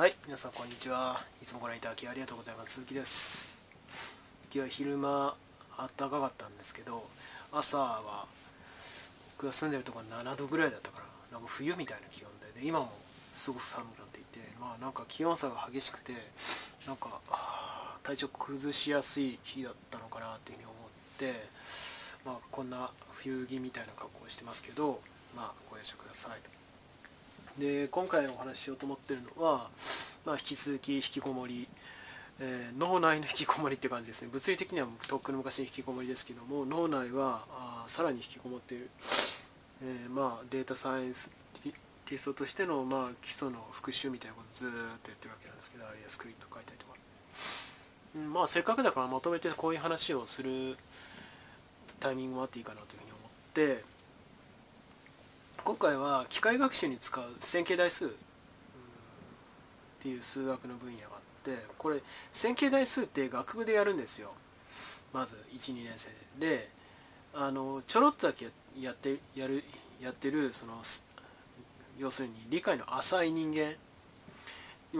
はい皆さんこんにちは。いつもご覧いただきありがとうございます。鈴木です。今日は昼間暖かかったんですけど朝は僕が住んでるところ7度ぐらいだったからなんか冬みたいな気温でで今もすごく寒くなっていてまあなんか気温差が激しくてなんか体調崩しやすい日だったのかなっていうふうに思ってまあこんな冬着みたいな格好をしてますけどまあご容赦ください。で今回お話ししようと思ってるのは、まあ、引き続き引きこもり、えー、脳内の引きこもりって感じですね。物理的にはとっくの昔に引きこもりですけども脳内はあさらに引きこもっている、えー、まあ、データサイエンスティストとしての、まあ、基礎の復習みたいなことをずっとやってるわけなんですけどあるいはスクリプト書いたりとか、うん、まあせっかくだからまとめてこういう話をするタイミングもあっていいかなというふうに思って今回は機械学習に使う線形代数。っていう数学の分野があってこれ線形代数って学部でやるんですよ。まず12年生で。あのちょろっとだけやってやるやってるその要するに理解の浅い人間。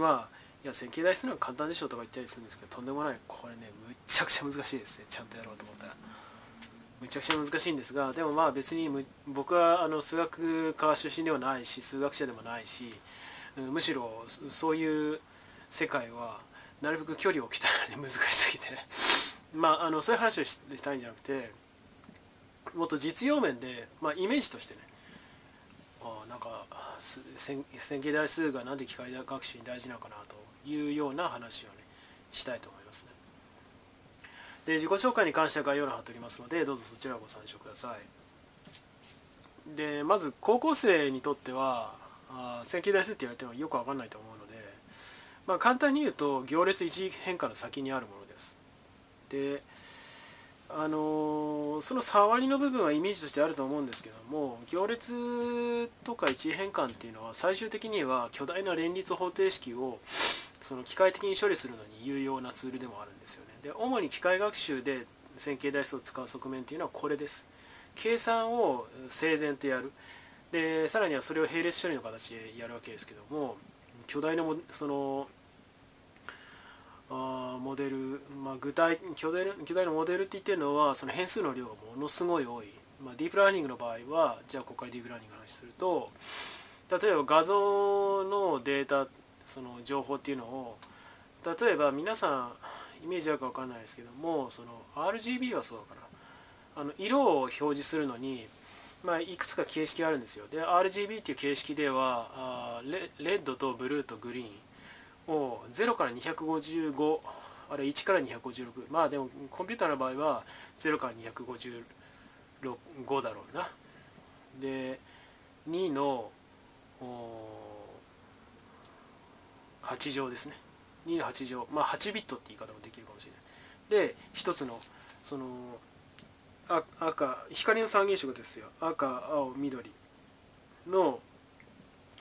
はいや線形代数のは簡単でしょとか言ったりするんですけどとんでもない。これねむっちゃくちゃ難しいですね。ちゃんとやろうと思ったら。めちゃくちゃ難しいんですがでもまあ別に僕はあの数学科出身ではないし数学者でもないしむしろそういう世界はなるべく距離を置きたいので難しすぎて まああのそういう話をしたいんじゃなくてもっと実用面で、まあ、イメージとしてねあなんか線形代数が何で機械学習に大事なのかなというような話をねしたいと思います。で自己紹介に関しては概要欄貼っておりますのでどうぞそちらをご参照ください。でまず高校生にとっては線形代数って言われてもよく分かんないと思うので、まあ、簡単に言うと行列一次変化の先にあるものです。であの、その触りの部分はイメージとしてあると思うんですけども行列とか一次変換っていうのは最終的には巨大な連立方程式をその機械的に処理するのに有用なツールでもあるんですよね。で主に機械学習で線形代数を使う側面というのはこれです。計算を整然とやる。でさらにはそれを並列処理の形でやるわけですけども巨大なもそのあモデル、まあ、具体巨大巨大なモデルって言ってるのはその変数の量がものすごい多い、まあ、ディープラーニングの場合はじゃあここからディープラーニングの話すると例えば画像のデータその情報っていうのを例えば皆さんイメージあるか分かんないですけどもその RGB はそうだからあの色を表示するのに、まあ、いくつか形式があるんですよ。で RGB っていう形式ではあレレッドとブルーとグリーンを0から255あれ1から256まあでもコンピューターの場合は0から255だろうな。で2の8乗ですね。2の8乗まあ8ビットって言い方もできるかもしれない。で一つのその赤光の三原色ですよ。赤青緑の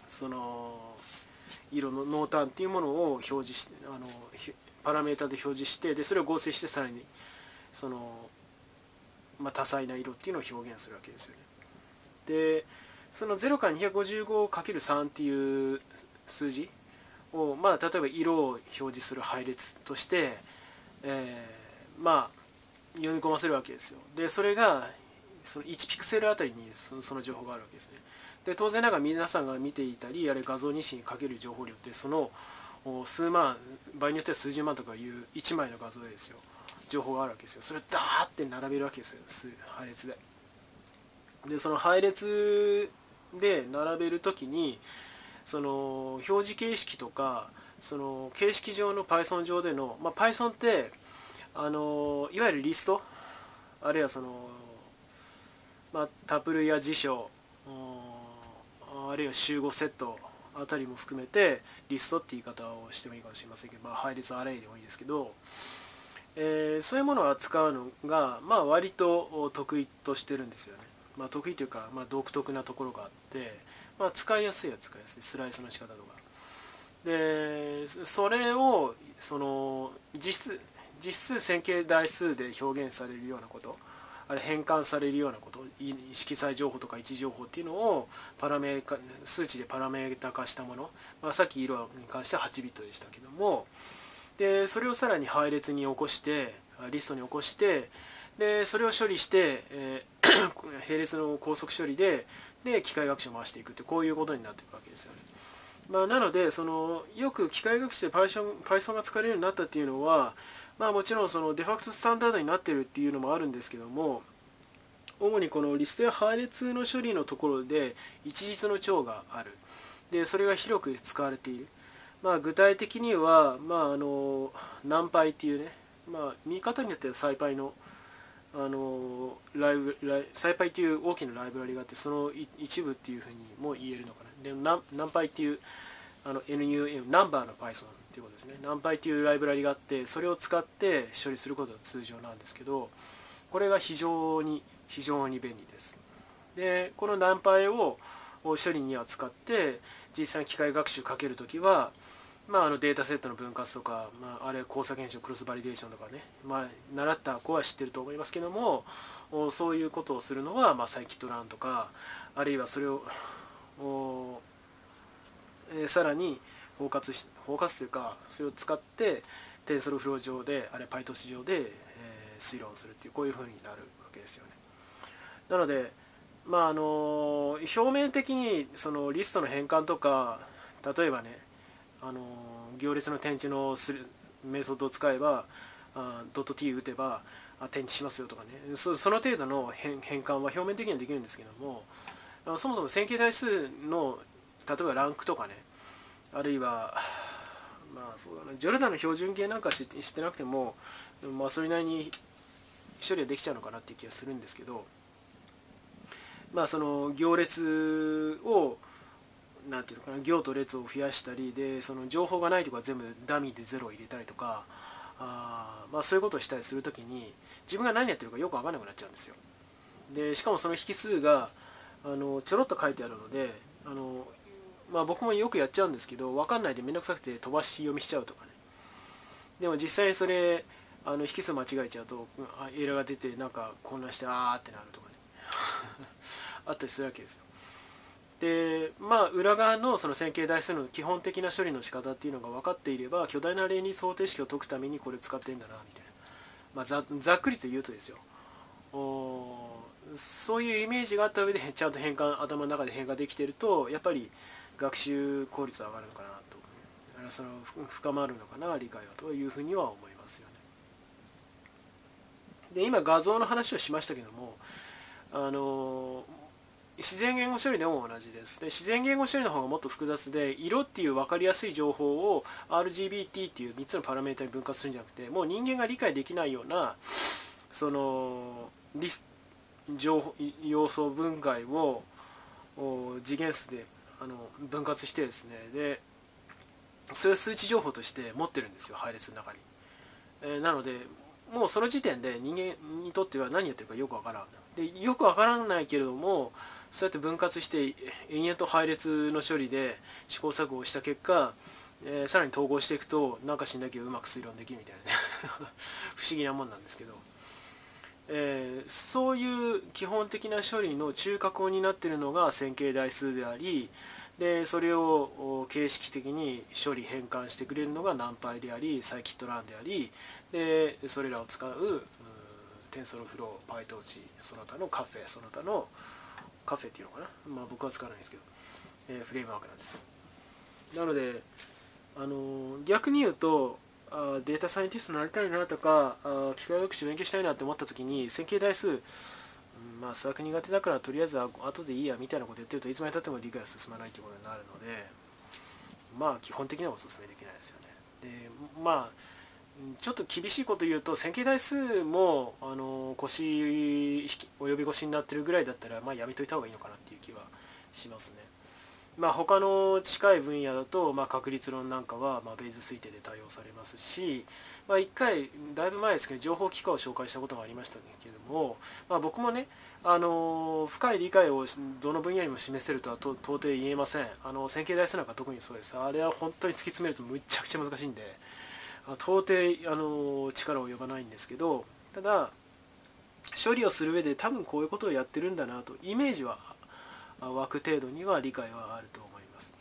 その色の濃淡っていうものを表示してあのパラメータで表示してでそれを合成してさらにその、まあ、多彩な色っていうのを表現するわけですよね。でその0から 255×3 っていう数字を、まあ、例えば色を表示する配列として、えー、まあ読み込ませるわけですよ。でそれがその1ピクセルあたりにその情報があるわけですね。で当然ながら皆さんが見ていたりあれ画像日誌にかける情報量ってその数万場合によっては数十万とかいう1枚の画像ですよ。情報があるわけですよ。それをダーって並べるわけですよ。配列で。でその配列で並べるときにその表示形式とかその形式上の Python 上での、まあ、Python ってあのいわゆるリストあるいはその、まあ、タプルや辞書あるいは集合セットあたりも含めてリストって言い方をしてもいいかもしれませんけど、まあ、配列アレイでもいいですけど、えー、そういうものを扱うのが、まあ、割と得意としてるんですよね。まあ、得意というか、まあ、独特なところがあって、まあ、使いやすいは使いやすい。スライスの仕方とか。でそれをその実質実数線形代数で表現されるようなこと。あれ変換されるようなこと。色彩情報とか位置情報っていうのをパラメータ数値でパラメータ化したもの、まあ、さっき色に関しては8ビットでしたけども。でそれをさらに配列に起こしてリストに起こしてでそれを処理して、えー、並列の高速処理でで機械学習を回していくってこういうことになっていくわけですよね。まあ、なのでそのよく機械学習で Python, Python が使えるようになったっていうのは、まあ、もちろんそのデファクトスタンダードになってるっていうのもあるんですけども主にこのリストや配列の処理のところで一日の長があるでそれが広く使われている、まあ、具体的には、まあ、あのナンパイっていうね、まあ、見方によってはサイパイのあのライブライサイパイっていう大きなライブラリがあってその一部っていうふうにも言えるのかな。でナナンパイっていうあの NUM ナンバーの Python っていうことですねナンパイっていうライブラリがあってそれを使って処理することが通常なんですけどこれが非常に非常に便利です。でこのナンパイを処理には使って実際に機械学習かけるときはまあ、あのデータセットの分割とか、まあ、あれ交差検証クロスバリデーションとかね、まあ、習った子は知ってると思いますけどもそういうことをするのは、まあ、サイキットランとかあるいはそれをえー、さらに包括し包括というかそれを使ってテンソルフロー上であれ PyTorch 上で、えー、推論するっていうこういうふうになるわけですよね。なのでまああの表面的にそのリストの変換とか例えばねあの行列の転置のするメソッドを使えばあドット .t 打てばあ転置しますよとかね。その程度の変変換は表面的にはできるんですけどもそもそも線形代数の例えばランクとかねあるいはまあそうだなジョルダの標準形なんか知ってなくてもまあそれなりに処理はできちゃうのかなっていう気がするんですけどまあその行列をなんていうのかな行と列を増やしたりでその情報がないとか全部ダミーでゼロを入れたりとかあまあそういうことをしたりするときに自分が何やってるかよく分からなくなっちゃうんですよ。でしかもその引数があのちょろっと書いてあるのであの、まあ、僕もよくやっちゃうんですけど分かんないで面倒くさくて飛ばし読みしちゃうとかね。でも実際それあの引数間違えちゃうとエラーが出てなんか混乱してあーってなるとかね。あったりするわけですよ。でまあ裏側のその線形代数の基本的な処理の仕方っていうのが分かっていれば巨大な例に想定式を解くためにこれ使ってんだなみたいな、まあ、ざざっくりと言うとですよ。そういうイメージがあった上でちゃんと変換頭の中で変換できてるとやっぱり学習効率は上がるのかなと。その深まるのかな理解はというふうには思いますよね。で今画像の話をしましたけどもあの自然言語処理でも同じです。で自然言語処理の方がもっと複雑で色っていう分かりやすい情報を RGBT っていう3つのパラメータに分割するんじゃなくてもう人間が理解できないようなそのリス情報要素分解を次元数であの分割してですねでそれを数値情報として持ってるんですよ配列の中に、えー、なのでもうその時点で人間にとっては何やってるかよくわからん。でよくわからないけれどもそうやって分割して延々と配列の処理で試行錯誤をした結果、えー、さらに統合していくとなんかしんだけうまく推論できるみたいなね。不思議なもんなんですけど、えー、そういう基本的な処理の中核を担ってるのが線形代数でありでそれを形式的に処理変換してくれるのがナンパイでありサイキットランでありでそれらを使うテンソルフロー、パイトーチ、その他のカフェ、その他のカフェっていうのかな、まあ、僕は使わないんですけど、えー、フレームワークなんですよ。なので、あの、逆に言うとあ、データサイエンティストになりたいなとか、あ機械学習勉強したいなって思った時に、線形代数、うん、まあ、数学苦手だからとりあえず後でいいやみたいなことやってるといつまでたっても理解が進まないということになるので、まあ、基本的にはお勧めできないですよね。で、まあちょっと厳しいこと言うと線形代数もあの腰及び腰になってるぐらいだったら、まあ、やめといた方がいいのかなっていう気はしますね。まあ、他の近い分野だと、まあ、確率論なんかは、まあ、ベイズ推定で対応されますし、まあ、1回だいぶ前ですけど情報機関を紹介したことがありましたけども、まあ、僕もねあの深い理解をどの分野にも示せるとは到底言えませんあの線形代数なんか特にそうですあれは本当に突き詰めるとむちゃくちゃ難しいんで到底あの力を及ばないんですけどただ処理をする上で多分こういうことをやってるんだなとイメージは湧く程度には理解はあると思います。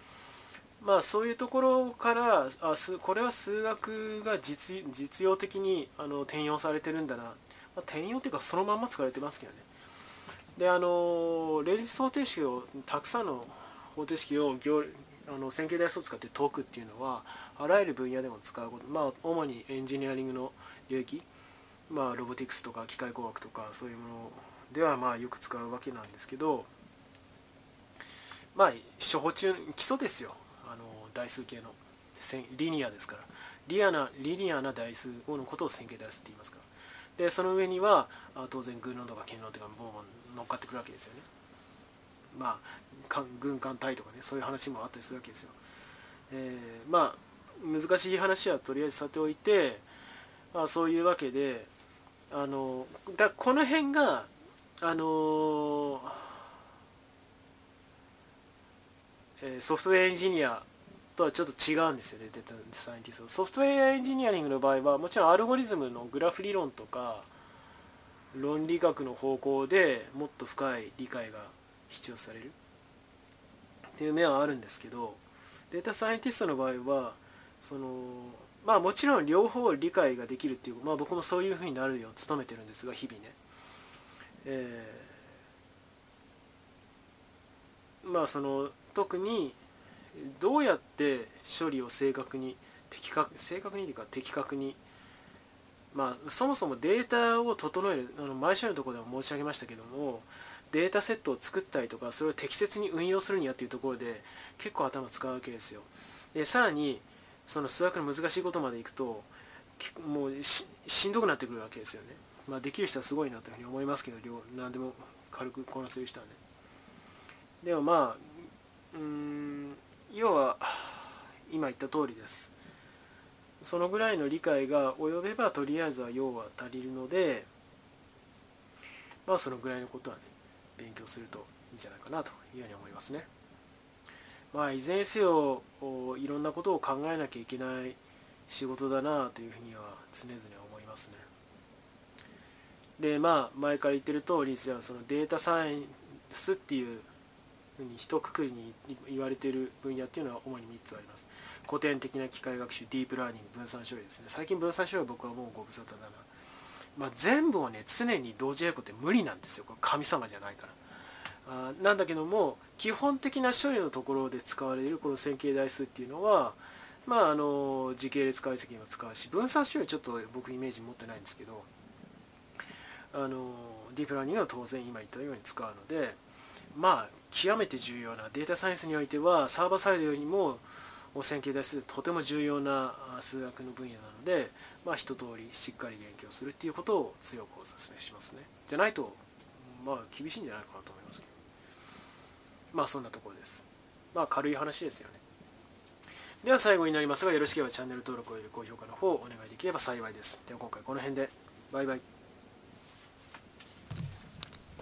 まあそういうところからあすこれは数学が実実用的にあの転用されてるんだな、まあ、転用っていうかそのまんま使われてますけどね。であの連立方程式をたくさんの方程式を行あの線形代数を使って解くっていうのはあらゆる分野でも使うことまあ主にエンジニアリングの領域まあロボティクスとか機械工学とかそういうものではまあよく使うわけなんですけどまあ初歩中基礎ですよ。あの代数系の。リニアですから。リアなリニアな代数のことを線形代数って言いますから。でその上には当然軍論とか剣論とかボンボン乗っかってくるわけですよね。まあ軍艦隊とかねそういう話もあったりするわけですよ、えー、まあ難しい話はとりあえずさておいて、まあ、そういうわけであのだこの辺があのえ、ソフトウェアエンジニアとはちょっと違うんですよねデータサイエンティスト。ソフトウェアエンジニアリングの場合はもちろんアルゴリズムのグラフ理論とか論理学の方向でもっと深い理解が必要されるっていう面はあるんですけどデータサイエンティストの場合はそのまあもちろん両方理解ができるっていうまあ僕もそういうふうになるよう努めてるんですが日々ね、えー、まあその特にどうやって処理を正確に的確正確にというか的確にまあそもそもデータを整えるあの毎週のところでも申し上げましたけどもデータセットを作ったりとかそれを適切に運用するにはっていうところで結構頭使うわけですよ。でさらにその数学の難しいことまでいくともうしんどくなってくるわけですよね。まあできる人はすごいなというふうに思いますけど何でも軽くこなせる人はね。でもまあうん要は今言った通りです。そのぐらいの理解が及べばとりあえずは要は足りるのでまあそのぐらいのことはね勉強するといいんじゃないかなというふうに思いますね。まあいずれにせよいろんなことを考えなきゃいけない仕事だなというふうには常々思いますね。でまあ前から言ってる通りじゃあそのデータサイエンスっていうふうに一括りに言われている分野っていうのは主に3つあります。古典的な機械学習ディープラーニング分散処理ですね最近分散処理は僕はもうご無沙汰だな、まあ、全部をね常に同時やることって無理なんですよこれ神様じゃないからあなんだけども基本的な処理のところで使われるこの線形代数っていうのはまああの時系列解析にも使うし分散処理はちょっと僕イメージ持ってないんですけどあのディープラーニングは当然今言ったように使うのでまあ極めて重要なデータサイエンスにおいてはサーバーサイドよりも線形代数とても重要な数学の分野なので、まあ、一通りしっかり勉強するっていうことを強くお勧めしますね。じゃないとまあ厳しいんじゃないかなとまあそんなところです。まあ軽い話ですよね。では最後になりますがよろしければチャンネル登録および高評価の方をお願いできれば幸いです。では今回この辺で。バイバイ。